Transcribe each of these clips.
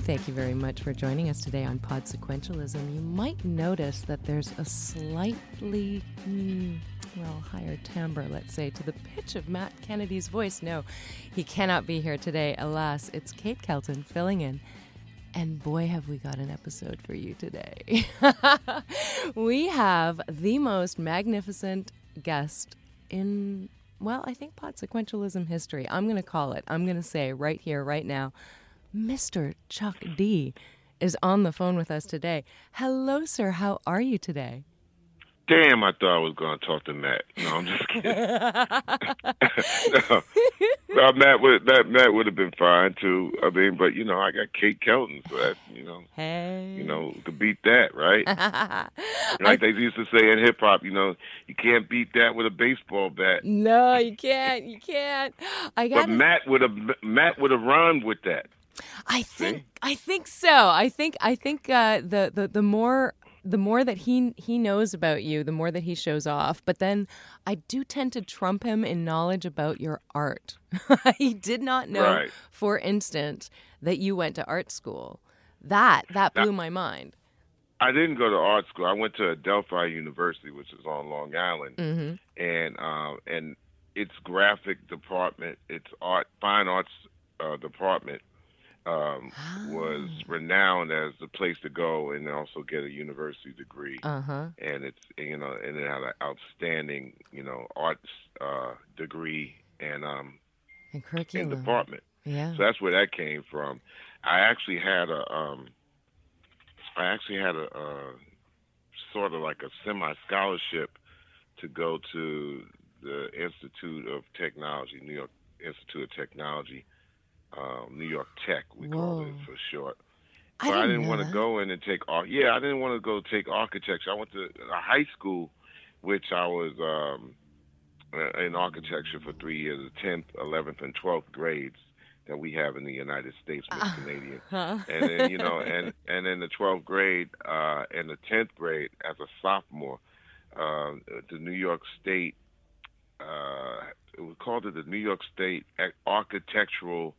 thank you very much for joining us today on Pod Sequentialism. You might notice that there's a slightly, mm, well, higher timbre, let's say, to the pitch of Matt Kennedy's voice. No, he cannot be here today. Alas, it's Kate Kelton filling in. And boy, have we got an episode for you today. we have the most magnificent guest in, well, I think pod sequentialism history. I'm going to call it. I'm going to say right here, right now, Mr. Chuck D is on the phone with us today. Hello, sir. How are you today? Damn, I thought I was going to talk to Matt. No, I'm just kidding. no, no, Matt would that Matt would have been fine too. I mean, but you know, I got Kate Kelton, so that you know, hey, you know, to beat that, right? like they used to say in hip hop, you know, you can't beat that with a baseball bat. No, you can't. You can't. I got. But Matt would have Matt would have run with that. I think See? I think so. I think I think uh, the the the more the more that he he knows about you, the more that he shows off. But then I do tend to trump him in knowledge about your art. he did not know, right. for instance, that you went to art school. That that blew now, my mind. I didn't go to art school. I went to Adelphi University, which is on Long Island, mm-hmm. and um, and its graphic department, its art fine arts uh, department um, was ah. renowned as the place to go and also get a university degree. Uh-huh. And it's you know and it had an outstanding you know arts uh, degree and um and curriculum and department. Yeah. So that's where that came from. I actually had a um I actually had a uh, sort of like a semi scholarship to go to the Institute of Technology, New York Institute of Technology um, New York Tech, we Whoa. called it for short. I didn't, I didn't want to go in and take art. Yeah, I didn't want to go take architecture. I went to a high school, which I was um, in architecture for three years, the 10th, 11th, and 12th grades that we have in the United States, Miss uh, Canadian. Huh? And then, you know, and and in the 12th grade uh, and the 10th grade as a sophomore, uh, the New York State, uh, we called it the New York State Architectural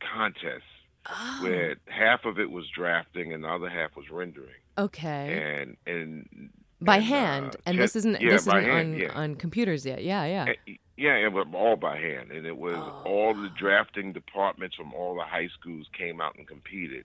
contest oh. where half of it was drafting and the other half was rendering. Okay. And and by and, hand, uh, and this isn't yeah, this isn't hand, on yeah. on computers yet. Yeah, yeah. And, yeah, it was all by hand, and it was Oh. all the drafting departments from all the high schools came out and competed,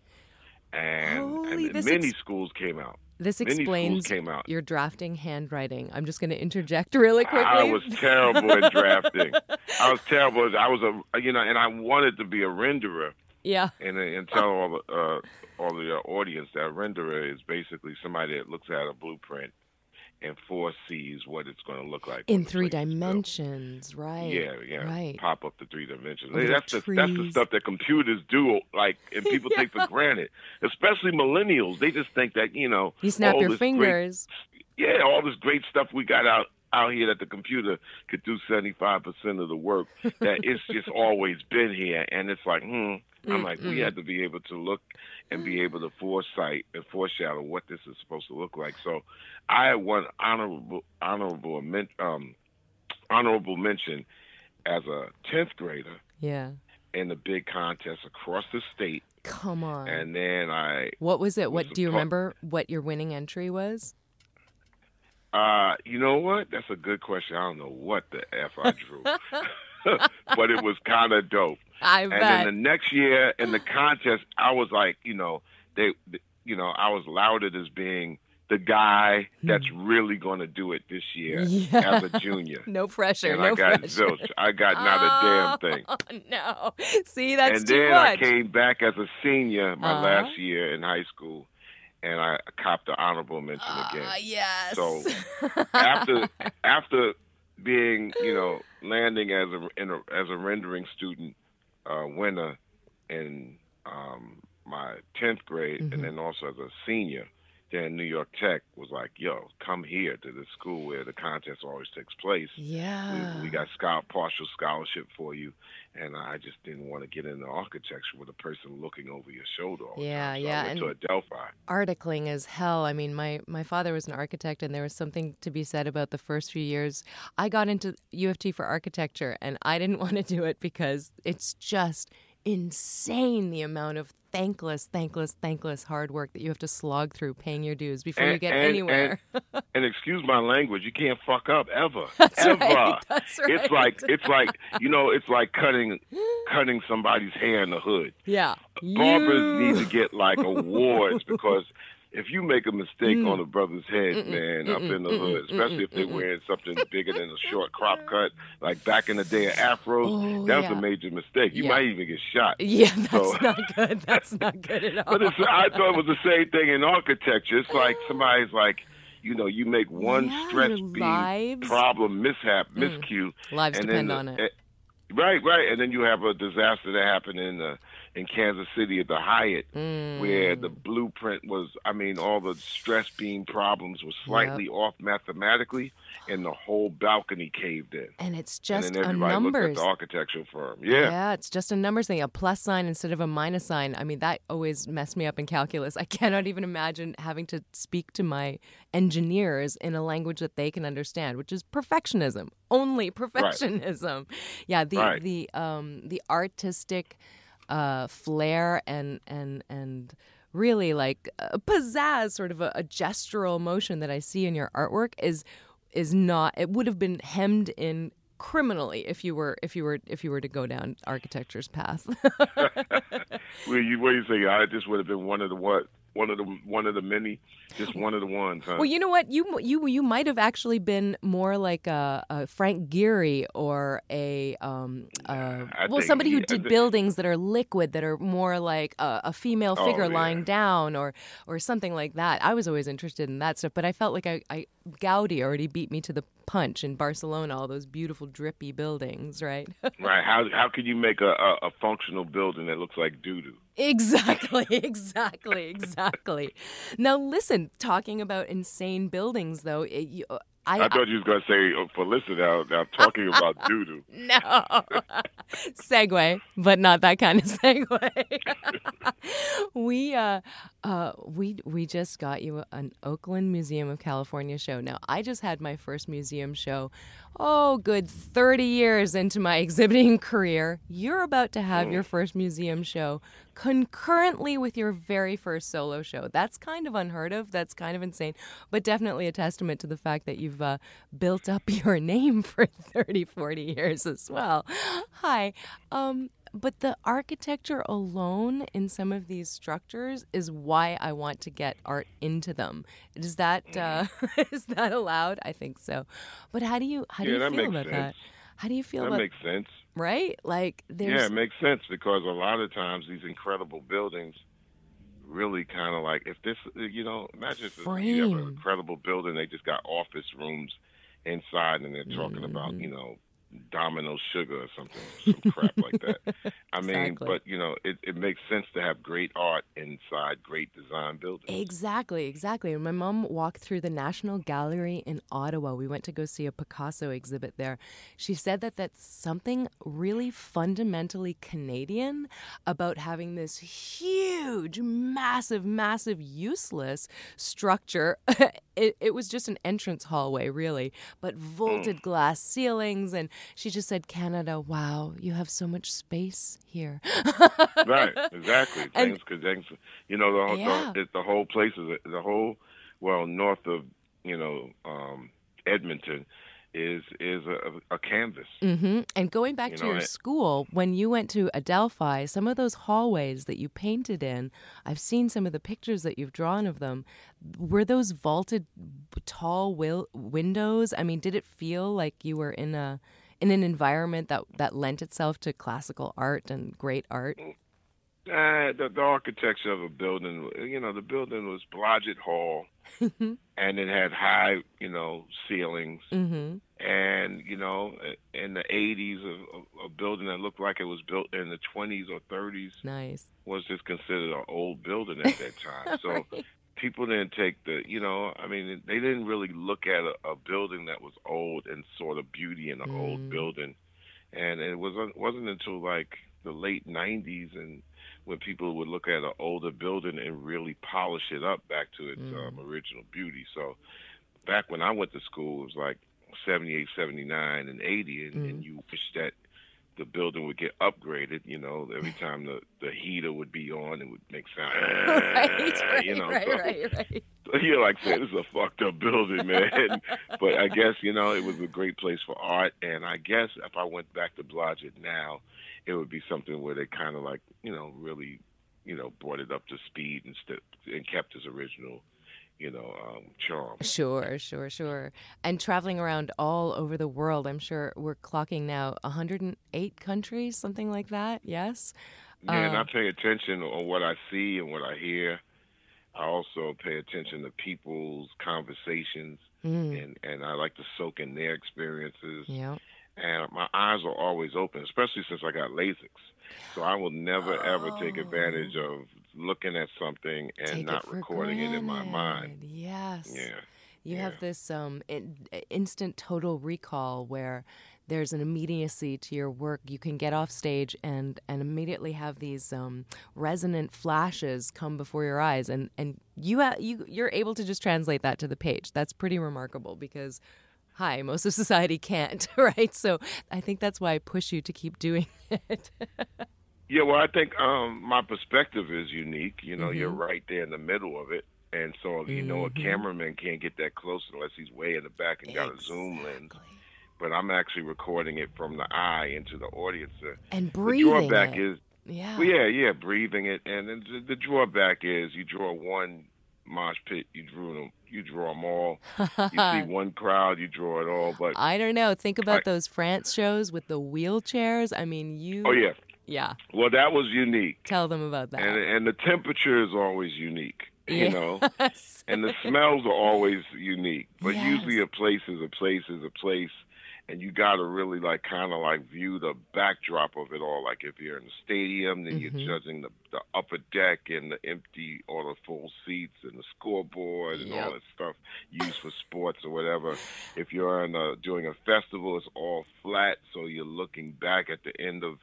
and, Holy, and many ex- schools came out. This explains came out. your drafting handwriting. I'm just going to interject really quickly. I was terrible at drafting. I was terrible. I was a you know, and I wanted to be a renderer, yeah. and and tell all the uh, all the uh, audience that a renderer is basically somebody that looks at a blueprint and foresees what it's going to look like In three place is built. dimensions, right? Yeah, yeah. Right. Pop up the three dimensions. Little that's the that's the stuff that computers do, like, and people take for granted. Especially millennials, they just think that you know. You snap your this great- fingers. yeah, all this great stuff we got out out here that the computer could do seventy five percent of the work. That it's just always been here, and it's like, hmm. I'm like, we Mm-mm. had to be able to look and be able to foresight and foreshadow what this is supposed to look like. So, I had one honorable honorable men- um, honorable mention as a tenth grader Yeah. in the big contest across the state, Come on. and then I what was it? was What do you remember? What your winning entry was? Uh, you know what? That's a good question. I don't know what the f I drew, but it was kind of dope. I And bet. then the next year in the contest, I was like, you know, they, you know, I was lauded as being the guy that's really going to do it this year Hmm. Yeah. as a junior. no pressure. and no I got pressure. zilch. I got not a damn thing. Oh, no. See, that's and too then much. I came back as a senior my Uh-huh. last year in high school, and I copped the honorable mention again. Ah, yes. So, after after being you know landing as a, in a as a rendering student uh, winner in um, my tenth grade, Mhm. and then also as a senior, then New York Tech was like, "Yo, come here to the school where the contest always takes place. yeah. We, we got scholar, partial scholarship for you." And I just didn't want to get into architecture with a person looking over your shoulder. Yeah. So yeah, and- to Adelphi. articling as hell. I mean, my my father was an architect, and there was something to be said about the first few years. I got into U of T for architecture, and I didn't want to do it because it's just insane the amount of thankless, thankless, thankless hard work that you have to slog through paying your dues before And- you get and- anywhere. And, and excuse my language, you can't fuck up ever. That's ever. right. That's right. It's like it's like you know, it's like cutting cutting somebody's hair in the hood. yeah. Barbers You- need to get like awards because if you make a mistake Mm. on a brother's head, Mm-mm, man, up mm-mm, in the mm-mm, hood, especially if they're wearing something bigger than a short crop cut, like back in the day of afros, Oh, that's yeah. a major mistake. You Yeah. might even get shot. Yeah, that's So- not good. That's not good at all. But it's, I thought it was the same thing in architecture. It's like somebody's like, you know, you make one Yeah, stretch beam problem mishap, Mm. miscue, Lives and depend then on it. eh, right, right, and then you have a disaster that happened in uh, in Kansas City at the Hyatt, where the Mm. blueprint was, I mean, all the stress beam problems were slightly off mathematically, and the whole balcony caved in. and it's just and then a everybody looked at the architectural firm. Yeah. it's just a numbers thing. A plus sign instead of a minus sign. I mean, that always messed me up in calculus. I cannot even imagine having to speak to my engineers in a language that they can understand, which is perfectionism. Only perfectionism. Yeah, the Right. the um the artistic uh flair and and and really like a pizzazz sort of a, a gestural motion that I see in your artwork is is not it would have been hemmed in criminally if you were if you were if you were to go down architecture's path. Well, you what do you say? I just would have been one of the what? One of the one of the many, just one of the ones, huh? well, you know what? You you you might have actually been more like a, a Frank Gehry or a um I well think somebody who I did buildings that are liquid that are more like a, a female Oh, figure yeah. lying down or or something like that. I was always interested in that stuff, but I felt like I, I Gaudi already beat me to the punch in Barcelona. All those beautiful drippy buildings, right? right? How how can you make a, a, a functional building that looks like doo doo? Exactly, exactly, exactly. Now, listen, talking about insane buildings, though, it, you, I, I thought you was gonna say uh, for listen now. Now talking about doo doo. no segue, but not that kind of segue. we uh, uh, we we just got you an Oakland Museum of California show. Now, I just had my first museum show. Oh, good thirty years into my exhibiting career. You're about to have your first museum show concurrently with your very first solo show. That's kind of unheard of. That's kind of insane, but definitely a testament to the fact that you've uh, built up your name for 30, 40 years as well. Hi. Um, but the architecture alone in some of these structures is why I want to get art into them. Is that uh, is that allowed? I think so. But how do you how do Yeah, you feel about that? How do you feel That about makes sense. right? Like there's Yeah, it makes sense because a lot of times these incredible buildings really kind of like if this, you know, imagine if you have an incredible building, they just got office rooms inside, and they're talking about Mm-hmm. you know Domino Sugar or something, some crap like that. I mean, Exactly. but you know, it, it makes sense to have great art inside great design buildings. Exactly, exactly. My mom walked through the National Gallery in Ottawa. We went to go see a Picasso exhibit there. She said that that's something really fundamentally Canadian about having this huge, massive, massive, useless structure. it, it was just an entrance hallway, really, but mm. vaulted glass ceilings. And she just said, Canada, wow, you have so much space here. right, exactly. And- Things, cause things, you know, the whole, Yeah. the, the whole place is the whole, well, north of, you know, um, Edmonton, is is a, a canvas. hmm And going back You to know, your it- school, when you went to Adelphi, some of those hallways that you painted in, I've seen some of the pictures that you've drawn of them. Were those vaulted, tall wil- windows? I mean, did it feel like you were in a in an environment that that lent itself to classical art and great art? Uh, the, the architecture of a building, you know, the building was Blodgett Hall, and it had high, you know, ceilings. hmm And you know, in the '80s, a, a building that looked like it was built in the 20s or 30s Nice. was just considered an old building at that time. So people didn't take the, you know, I mean, they didn't really look at a, a building that was old and saw the beauty in an Mm. old building. And it wasn't wasn't until like the late '90s and when people would look at an older building and really polish it up back to its Mm. um, original beauty. So back when I went to school, it was like 78, 79, and 80, and, Mm. and you wish that the building would get upgraded. You know, every time the the heater would be on, it would make sound. right, right, you know, right, so, right, right. so you're like saying this is a fucked up building, man. but I guess you know it was a great place for art, and I guess if I went back to Blodgett now, it would be something where they kind of like you know really, you know, brought it up to speed and st- and kept its original you know, um, charm. Sure, sure, sure. And traveling around all over the world, I'm sure we're clocking now 108 countries, something like that. Yes. Yeah, and I Uh, pay attention on what I see and what I hear. I also pay attention to people's conversations, mm, and and I like to soak in their experiences. yeah. And my eyes are always open, especially since I got Lasix. So I will never ever take Oh. advantage of looking at something and Take not it recording it in my mind. Yes. Yeah. You yeah. have this um, in, instant total recall where there's an immediacy to your work. You can get off stage and, and immediately have these um, resonant flashes come before your eyes, and and you ha- you you're able to just translate that to the page. That's pretty remarkable because. Hi, most of society can't, right? So I think that's why I push you to keep doing it. Yeah, well, I think um, my perspective is unique. You know, you're Mhm. right there in the middle of it, and so you know a Mhm. cameraman can't get that close unless he's way in the back and got a zoom lens. But I'm actually recording it from the eye into the audience. And The breathing drawback it. is, yeah. well, yeah, yeah, breathing it, and then the, the drawback is you draw one mosh pit, you drew them, you draw them all. You see one crowd, you draw it all. But I don't know. Think about I- those France shows with the wheelchairs. I mean, you. oh yeah, Yeah. well that was unique, Tell them about that. and and the temperature is always unique. You know. And the smells are always unique. But Yes. usually a place is a place is a place, and you got to really like kind of like view the backdrop of it all. Like if you're in the stadium, then Mhm. you're judging the the upper deck and the empty or the full seats and the scoreboard and Yep. all that stuff used for sports or whatever. If you're in a, doing a festival, it's all flat, so you're looking back at the end of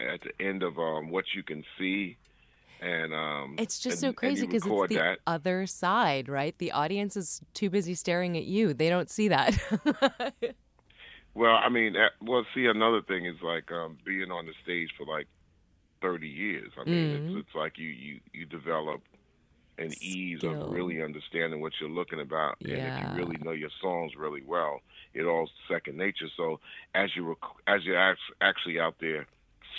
at the end of um, what you can see. And um, It's just and- so crazy because it's the that. other side, right? The audience is too busy staring at you. They don't see that. Well, I mean, well, see, another thing is like um, being on the stage for like thirty years. I mean, Mhm. it's, it's like you you you develop an ease of really understanding what you're looking about, and if Yeah. you really know your songs really well, it all's second nature. So as you rec- as you're actually out there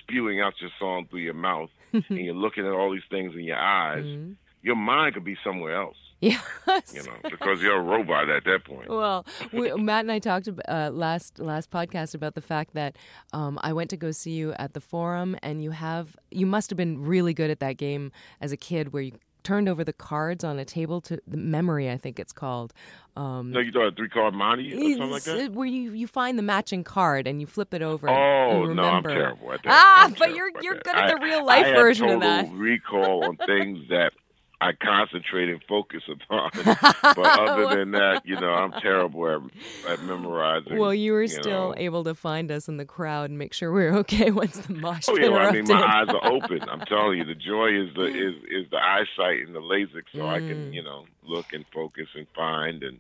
spewing out your song through your mouth, and you're looking at all these things in your eyes, Mhm. your mind could be somewhere else. Yes. You know, because you're a robot at that point. Well, we, Matt and I talked uh, last last podcast about the fact that um, I went to go see you at the Forum, and you have you must have been really good at that game as a kid, where you turned over the cards on a table to the memory, I think it's called. Um, No, you thought three card Monty or something like that. Where you, you find the matching card and you flip it over. Oh no, I'm terrible at that. Ah, I'm but you're you're good at I- the real life I version total of that. recall on things that I concentrate and focus upon. but other than that, you know, I'm terrible at, at memorizing. Well, you were you still know. able to find us in the crowd and make sure we were okay once the mosh Oh yeah, well, I mean my eyes are open. I'm telling you, the joy is the is is the eyesight and the LASIK, so I can Mm. you know look and focus and find and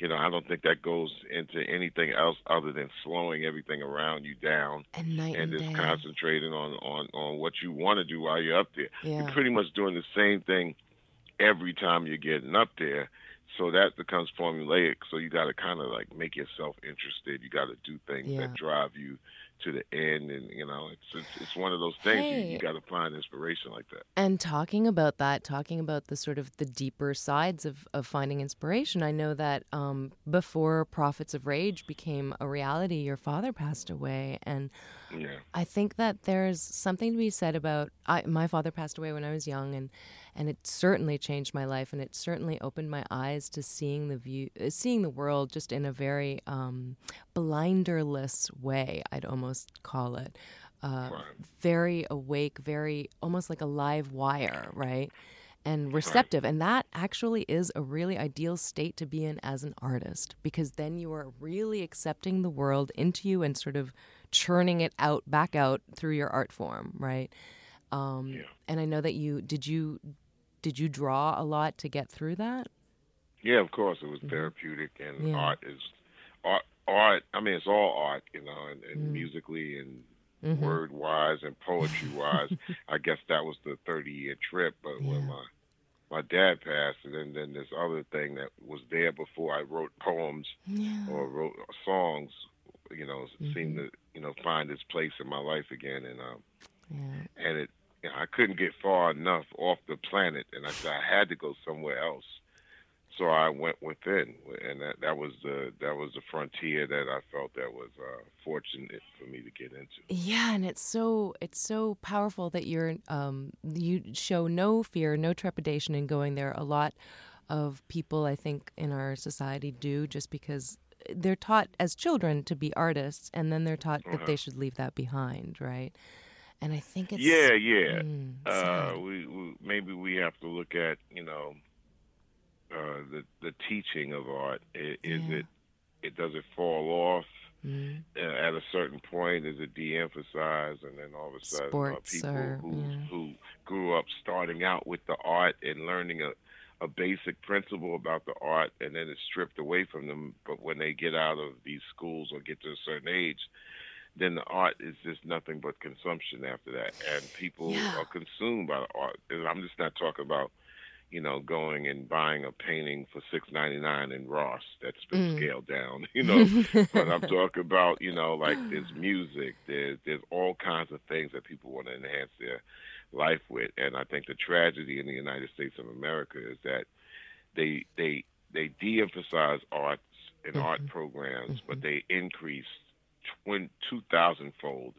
you know I don't think that goes into anything else other than slowing everything around you down and and, just day. concentrating on on on what you want to do while you're up there. Yeah. You're pretty much doing the same thing every time you're getting up there. So that becomes formulaic. So you got to kind of like make yourself interested. You got to do things Yeah. that drive you to the end, and you know, it's it's, it's one of those things. You, you got to find inspiration like that. And talking about that, talking about the sort of the deeper sides of, of finding inspiration, I know that um, before Prophets of Rage became a reality, your father passed away. And Yeah. I think that there's something to be said about I, my father passed away when I was young, and and it certainly changed my life, and it certainly opened my eyes to seeing the view, uh, seeing the world just in a very um, blinderless way. I'd almost call it. Uh, Right. Very awake, very almost like a live wire, right? And receptive. And that actually is a really ideal state to be in as an artist because then you are really accepting the world into you and sort of churning it out, back out through your art form, right? Um, Yeah. And I know that you did you did you draw a lot to get through that? Yeah, of course, it was therapeutic, and Mm-hmm. Yeah. art is art. Art. I mean, it's all art, you know, and, and Mm. musically and mm-hmm. word wise and poetry wise. I guess that was the 30 year trip. But yeah. when my my dad passed, and then, then this other thing that was there before I wrote poems yeah. or wrote songs, you know, mm-hmm. seemed to you know find its place in my life again, and um, yeah. and it you know, I couldn't get far enough off the planet, and I I had to go somewhere else so I went within, and that, that was the that was the frontier that I felt that was uh, fortunate for me to get into. Yeah, and it's so it's so powerful that you're um, you show no fear, no trepidation in going there. A lot of people, I think, in our society do just because they're taught as children to be artists, and then they're taught uh-huh. that they uh-huh. should leave that behind, right? And I think it's yeah, yeah. Mm, uh, we, we maybe we have to look at you know uh, the the teaching of art? Is, yeah. it it does it fall off mm-hmm. uh, at a certain point? Is it de-emphasized, and then all of a sudden, uh, people or, who yeah. who grew up starting out with the art and learning a a basic principle about the art, and then it's stripped away from them. But when they get out of these schools or get to a certain age, then the art is just nothing but consumption after that, and people yeah. are consumed by the art. And I'm just not talking about you know, going and buying a painting for six ninety nine in Ross that's been mm. scaled down, you know. but I'm talking about, you know, like there's music, there's there's all kinds of things that people want to enhance their life with. And I think the tragedy in the United States of America is that they they they de emphasize arts and mm-hmm. art programs, mm-hmm. but they increase two thousand fold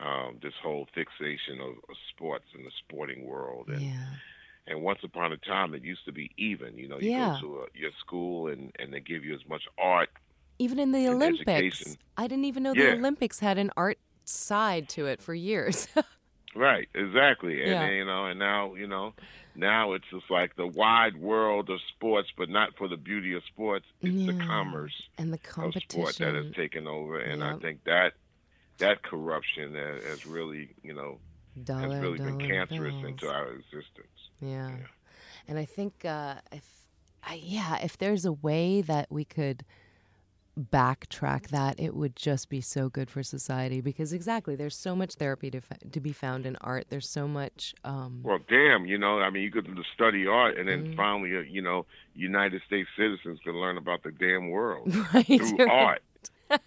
um, this whole fixation of, of sports in the sporting world and yeah and once upon a time, it used to be even. You know, you yeah. go to a, your school and, and they give you as much art. Even in the Olympics. Education. I didn't even know yeah. the Olympics had an art side to it for years. right, exactly. And, yeah. you know, and now, you know, now it's just like the wide world of sports, but not for the beauty of sports. It's yeah. the commerce and the competition of sport that has taken over. And yep. I think that that corruption has really, you know, dollar, has really been cancerous bills. into our existence. Yeah. yeah. And I think uh, if, I, yeah, if there's a way that we could backtrack that, it would just be so good for society because exactly, there's so much therapy to to be found in art. There's so much. Um, well, damn, you know, I mean, you could study art, and then mm. finally, uh, you know, United States citizens can learn about the damn world right, through right. art.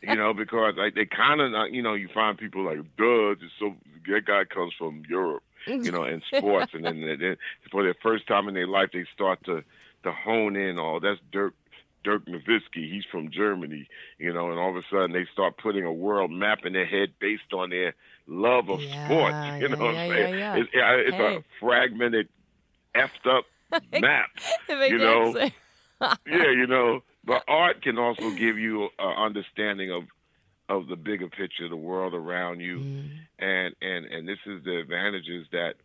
you know, because like they kind of, you know, you find people like, duh, just so that guy comes from Europe you know, in sports. and then, then for the first time in their life, they start to to hone in. Oh, that's Dirk Dirk Nowitzki. He's from Germany, you know, and all of a sudden they start putting a world map in their head based on their love of yeah, sports. You yeah, know what yeah, I'm saying? Yeah, it's, it's hey. a fragmented, effed up map. you know, yeah, you know. But art can also give you an understanding of of the bigger picture, of the world around you, mm. and and and this is the advantages that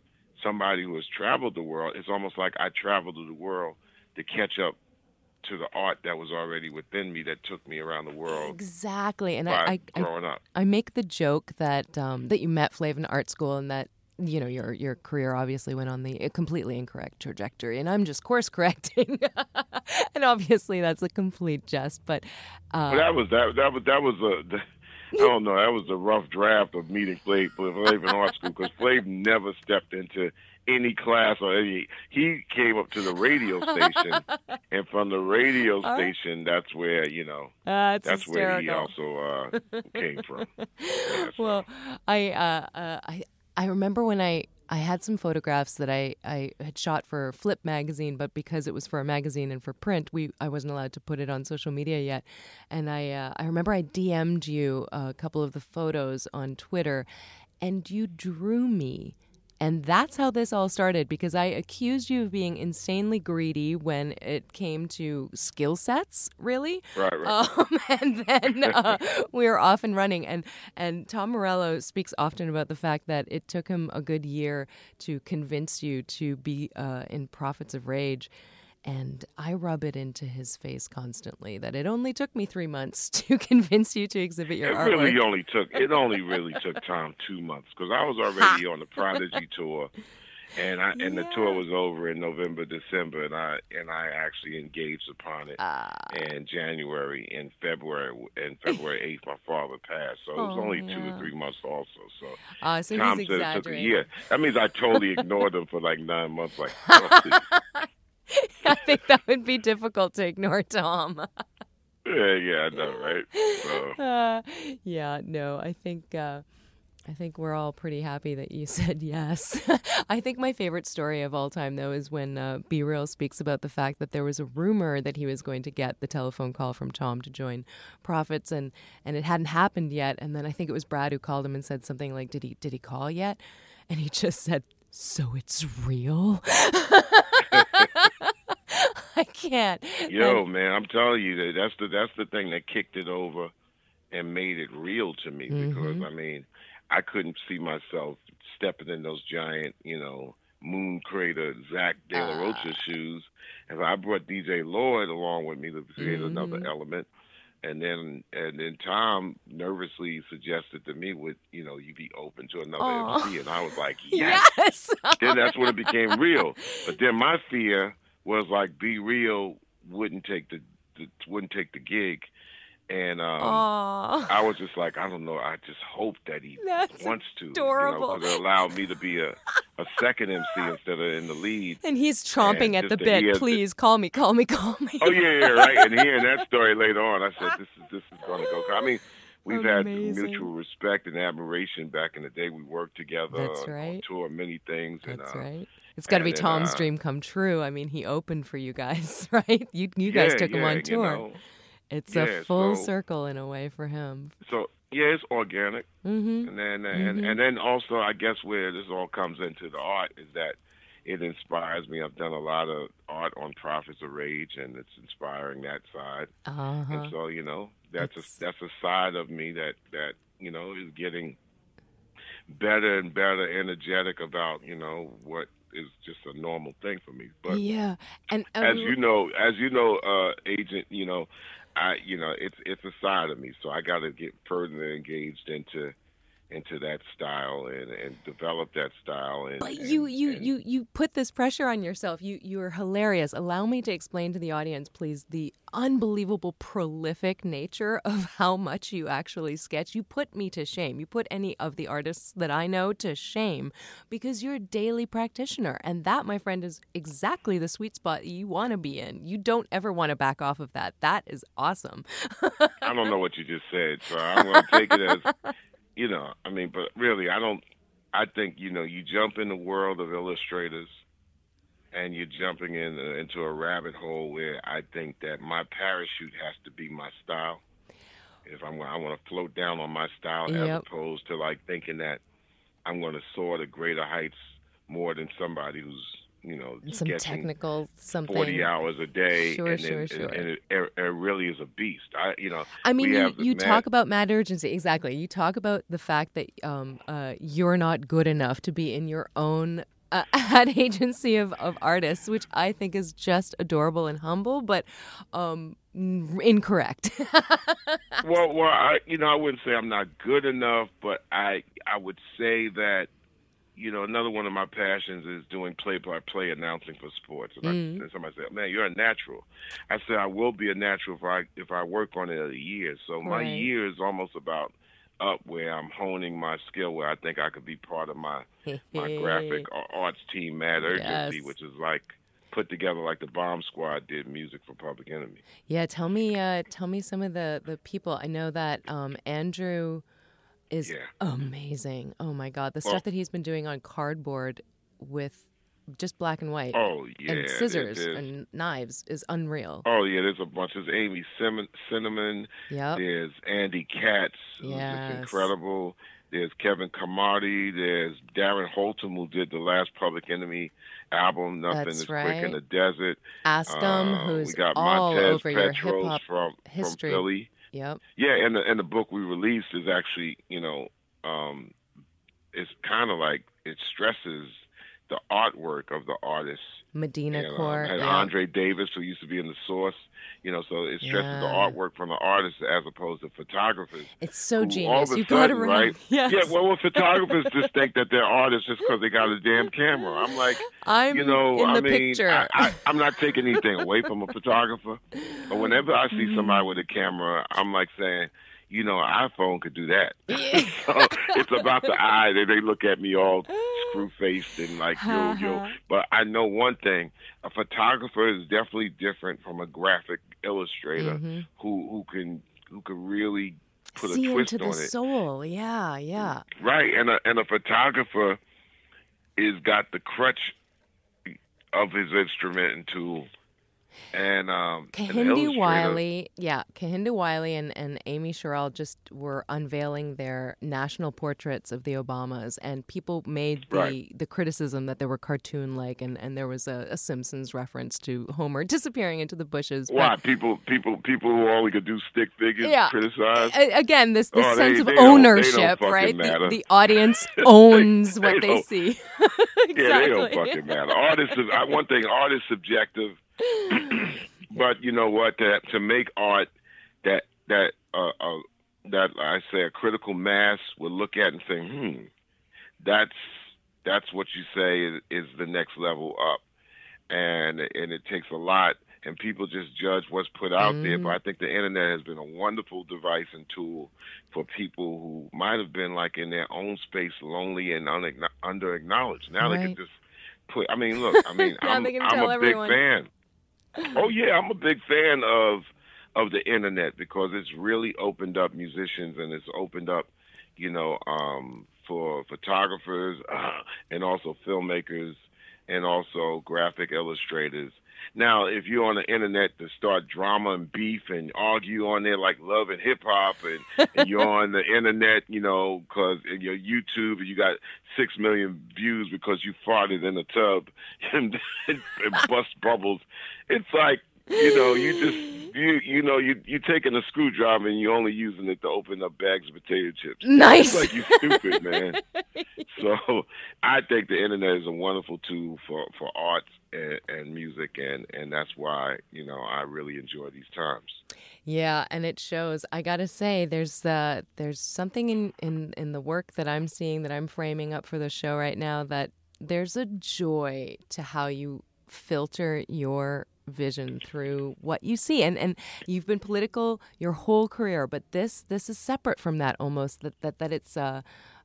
somebody who has traveled the world. It's almost like I traveled the world to catch up to the art that was already within me that took me around the world. Exactly, and I, I, growing up, I make the joke that um, that you met Flav in art school and that you know your your career obviously went on the completely incorrect trajectory and i'm just course correcting and obviously that's a complete jest but uh, well, that was that that was that was a I don't know. That was a rough draft of meeting Flav, Flav in art school because Flav never stepped into any class or any. He came up to the radio station, and from the radio station, that's where you know. Uh, that's hysterical. where he also uh, came from. Yeah, well, I uh, uh, I I remember when I I had some photographs that I, I had shot for Flip magazine, but because it was for a magazine and for print, we I wasn't allowed to put it on social media yet. And I uh, I remember I DM'd you a couple of the photos on Twitter, and you drew me and that's how this all started because I accused you of being insanely greedy when it came to skill sets, really. Right, right. Um, and then uh, we were off and running. And, and Tom Morello speaks often about the fact that it took him a good year to convince you to be uh, in Prophets of Rage. And I rub it into his face constantly that it only took me three months to convince you to exhibit your it artwork. really only took it only really took Tom two months because I was already on the Prodigy tour, and I and the tour was over in November, December, and I and I actually engaged upon it Ah. in January. In February, in February eighth, my father passed, so it was Oh, only two or three months also. So Ah, so Tom he's said it took a year. That means I totally ignored them for like nine months. Like, oh. I think that would be difficult to ignore Tom. yeah, yeah, I know, right? So. Uh, yeah, no, I think uh, I think we're all pretty happy that you said yes. I think my favorite story of all time, though, is when uh, B Real speaks about the fact that there was a rumor that he was going to get the telephone call from Tom to join Prophets, and and it hadn't happened yet. And then I think it was Brad who called him and said something like, "Did he did he call yet?" And he just said, "So it's real." I can't. Yo, man, I'm telling you that that's the that's the thing that kicked it over and made it real to me because Mhm. I mean, I couldn't see myself stepping in those giant, you know, moon crater Zach De La Rocha Ah. shoes. And I brought DJ Lord along with me to create Mhm. another element. And then and then Tom nervously suggested to me would, you know, you be open to another Aw. MC and I was like, Yes Yes. then that's when it became real. But then my fear was like, be real wouldn't take the, the wouldn't take the gig, and um, I was just like, I don't know. I just hope that he That's wants to, adorable. you know, allowed me to be a, a second MC instead of in the lead. And he's chomping And at the just to hear bit. the- Please call me, call me, call me. Oh yeah, yeah, right. And hearing that story later on, I said, this is this is going to go. I mean. We've had mutual respect and admiration back in the day. We worked together That's on right. tour, many things. and, That's uh, right. It's got to be and Tom's uh, dream come true. I mean, he opened for you guys, right? You you guys yeah, took him yeah, on you tour. know. it's yeah, a full so- circle in a way for him. So yeah, it's organic. hmm And then Mhm. and, and then also I guess where this all comes into the art is that it inspires me. I've done a lot of art on Prophets of Rage and it's inspiring that side. Uh huh. And so, you know, that's It's- a that's a side of me that that, you know, is getting better and better energetic about, you know, what is just a normal thing for me. But Yeah, and uh, as you know, as you know, uh, agent, you know, I, you know, it's it's a side of me, so I got to get further engaged into into that style and and develop that style. And But you, and- you, and- you, you put this pressure on yourself. You, you are hilarious. Allow me to explain to the audience, please, the unbelievable prolific nature of how much you actually sketch. You put me to shame. You put any of the artists that I know to shame because you're a daily practitioner, and that, my friend, is exactly the sweet spot you want to be in. You don't ever want to back off of that. That is awesome. I don't know what you just said, so I'm going to take it as, you know, I mean, but really, I don't. I think you know, you jump in the world of illustrators, and you're jumping in uh, into a rabbit hole where I think that my parachute has to be my style. If I'm, I want to float down on my style Yep. as opposed to like thinking that I'm going to soar to greater heights more than somebody who's, you know, Some technical something. 40 hours a day Sure, and, sure, then, sure. and it, it, it really is a beast. I, you know, I mean, you, you mad- talk about mad urgency. Exactly. You talk about the fact that um, uh, you're not good enough to be in your own uh, ad agency of, of artists, which I think is just adorable and humble, but um, incorrect. well, well, I, you know, I wouldn't say I'm not good enough, but I, I would say that, you know, another one of my passions is doing play-by-play announcing for sports. And, Mm. I, and somebody said, "Man, you're a natural." I said, "I will be a natural if I if I work on it a year." So my year is almost about up where I'm honing my skill, where I think I could be part of my my graphic arts team, Mad Urgency, Yes. which is like put together like the Bomb Squad did music for Public Enemy. Yeah, tell me, uh, tell me some of the the people. I know that um, Andrew is Yeah. amazing. Oh my god, the Well- stuff that he's been doing on cardboard with just black and white Oh yeah, and scissors it is. and knives is unreal. Oh yeah, there's a bunch. There's Amy Sim- Cinnamon. Yeah. There's Andy Katz, Yes. incredible. There's Kevin Camardi. There's Darren Holton, who did the last Public Enemy album, Nothing That's is Quick in the Desert. Ask him, Uh, who's we got all Montez over your hip hop from history. from Philly. Yep. Yeah, and the and the book we released is actually, you know, um, it's kind of like it stresses the artwork of the artist Medina and, um, had yeah. Andre Davis, who used to be in the Source. You know, so it stresses the artwork from the artist as opposed to photographers. It's so genius. You got it right. Yes. Yeah, well, well, photographers just think that they're artists just because they got a damn camera. I'm like, I'm you know, in I the mean, picture. I, I, I'm not taking anything away from a photographer, but whenever I see Mm-hmm. somebody with a camera, I'm like saying, you know, an iPhone could do that. So it's about the eye. They they look at me all screw faced and like yo yo. Uh-huh. But I know one thing: a photographer is definitely different from a graphic illustrator Mhm. who who can who can really put See a twist into the on it. soul. Yeah, yeah. Right, and a and a photographer is got the crutch of his instrument and tool, and um, Kehinde Wiley, yeah, Kehinde Wiley and, and Amy Sherald just were unveiling their national portraits of the Obamas, and people made the, Right. the criticism that they were cartoon like, and, and there was a, a Simpsons reference to Homer disappearing into the bushes. Why people people people who only could do stick figures Yeah. criticize? Again, this this Oh, they- sense of they don't- they don't ownership, right? The, the audience owns They what they see. exactly. Yeah, they don't fucking matter. Artists, I- one thing, art is subjective, but you know what? That to make art that that uh, uh, that I say a critical mass will look at and say, hmm, that's that's what you say is, is the next level up, and and it takes a lot. And people just judge what's put out there. Mhm. But I think the internet has been a wonderful device and tool for people who might have been like in their own space, lonely and unacknow- under acknowledged. Now they can just put. I mean, look. I mean, I'm, I'm a everyone. big fan. Oh yeah, I'm a big fan of of the internet because it's really opened up musicians and it's opened up, you know, um, for photographers uh, and also filmmakers and also graphic illustrators. Now, if you're on the internet to start drama and beef and argue on there like love and hip hop, and, and you're on the internet, you know, because in your YouTube and you got six million views because you farted in a tub and, and bust bubbles, it's like you know, you just you you know you you taking a screwdriver and you're only using it to open up bags of potato chips. Nice. It's like you stupid, man. So I think the internet is a wonderful tool for for arts and, and music, and and that's why you know I really enjoy these times. Yeah, and it shows. I gotta say, there's uh, there's something in, in in the work that I'm seeing that I'm framing up for the show right now that there's a joy to how you filter your vision through what you see and and you've been political your whole career but this this is separate from that almost that that, that it's uh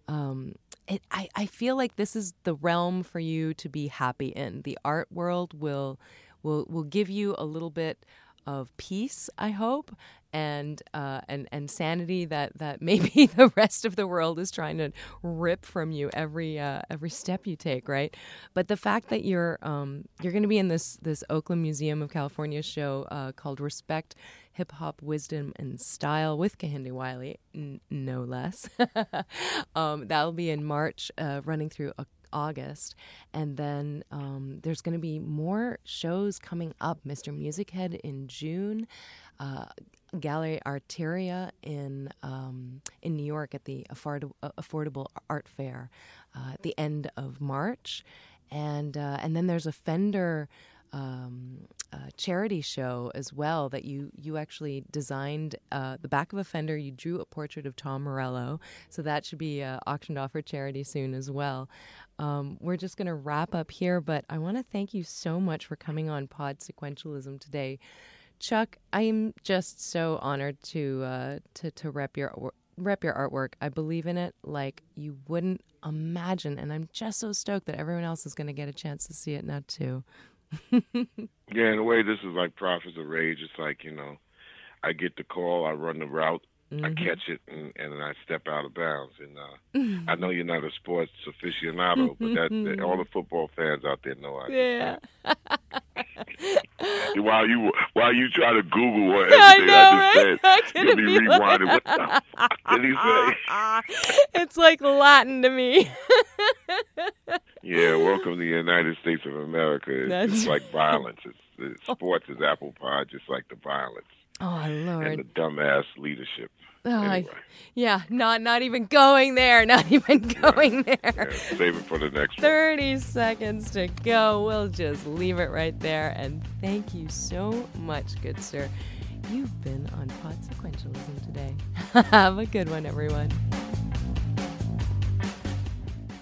um it, I, I feel like this is the realm for you to be happy in. The art world will will will give you a little bit of peace, I hope, and uh, and and sanity that that maybe the rest of the world is trying to rip from you every uh, every step you take, right? But the fact that you're um, you're going to be in this this Oakland Museum of California show uh, called Respect Hip Hop Wisdom and Style with Kehinde Wiley, n- no less. um, that'll be in March, uh, running through. August. And then um, there's going to be more shows coming up. Mr. Musichead in June, uh, Gallery Arteria in um, in New York at the Afford- Affordable Art Fair uh, at the end of March, and uh, and then there's a Fender. Um, charity show as well that you you actually designed uh, the back of a Fender. You drew a portrait of Tom Morello, so that should be uh, auctioned off for charity soon as well. Um, we're just going to wrap up here, but I want to thank you so much for coming on Pod Sequentialism today, Chuck. I am just so honored to uh, to to rep your rep your artwork. I believe in it like you wouldn't imagine, and I'm just so stoked that everyone else is going to get a chance to see it now too. Yeah, in a way, this is like Prophets of Rage. It's like you know, I get the call, I run the route, I Mhm. catch it, and, and then I step out of bounds. And uh, I know you're not a sports aficionado, but that, that all the football fans out there know I. Yeah. While you while you try to Google what I everything know, I just said, you'll be like- rewinding. What the fuck did he say? it's like Latin to me. Yeah, welcome to the United States of America. It's, That's it's like violence. It's, it's sports is apple pie, just like the violence. Oh Lord. And the dumbass leadership. Anyway. Yeah, not not even going there. Not even going there. Yeah, save it for the next one. 30 seconds to go. We'll just leave it right there. And thank you so much, good sir. You've been on Pod Sequentialism today. Have a good one, everyone.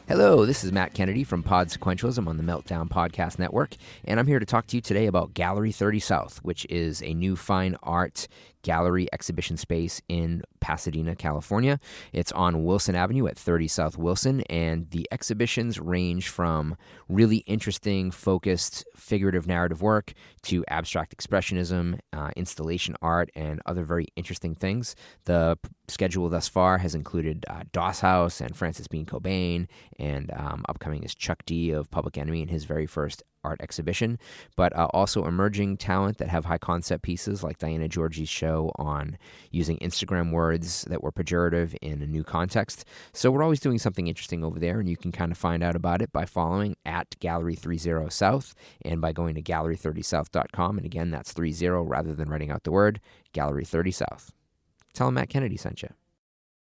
Hello, this is Matt Kennedy from Pod Sequentialism on the Meltdown Podcast Network, and I'm here to talk to you today about Gallery 30 South, which is a new fine art gallery exhibition space in Pasadena, California. It's on Wilson Avenue at 30 South Wilson, and the exhibitions range from really interesting, focused, figurative narrative work to abstract expressionism, uh, installation art, and other very interesting things. The schedule thus far has included uh, Doss House and Francis Bean Cobain, and um, upcoming is Chuck D of Public Enemy in his very first art exhibition, but uh, also emerging talent that have high concept pieces like Diana Georgie's show on using Instagram words that were pejorative in a new context. So we're always doing something interesting over there, and you can kind of find out about it by following at Gallery30 South and by going to gallery30south.com. And again, that's 30 rather than writing out the word Gallery 30 South. Tell them Matt Kennedy sent you.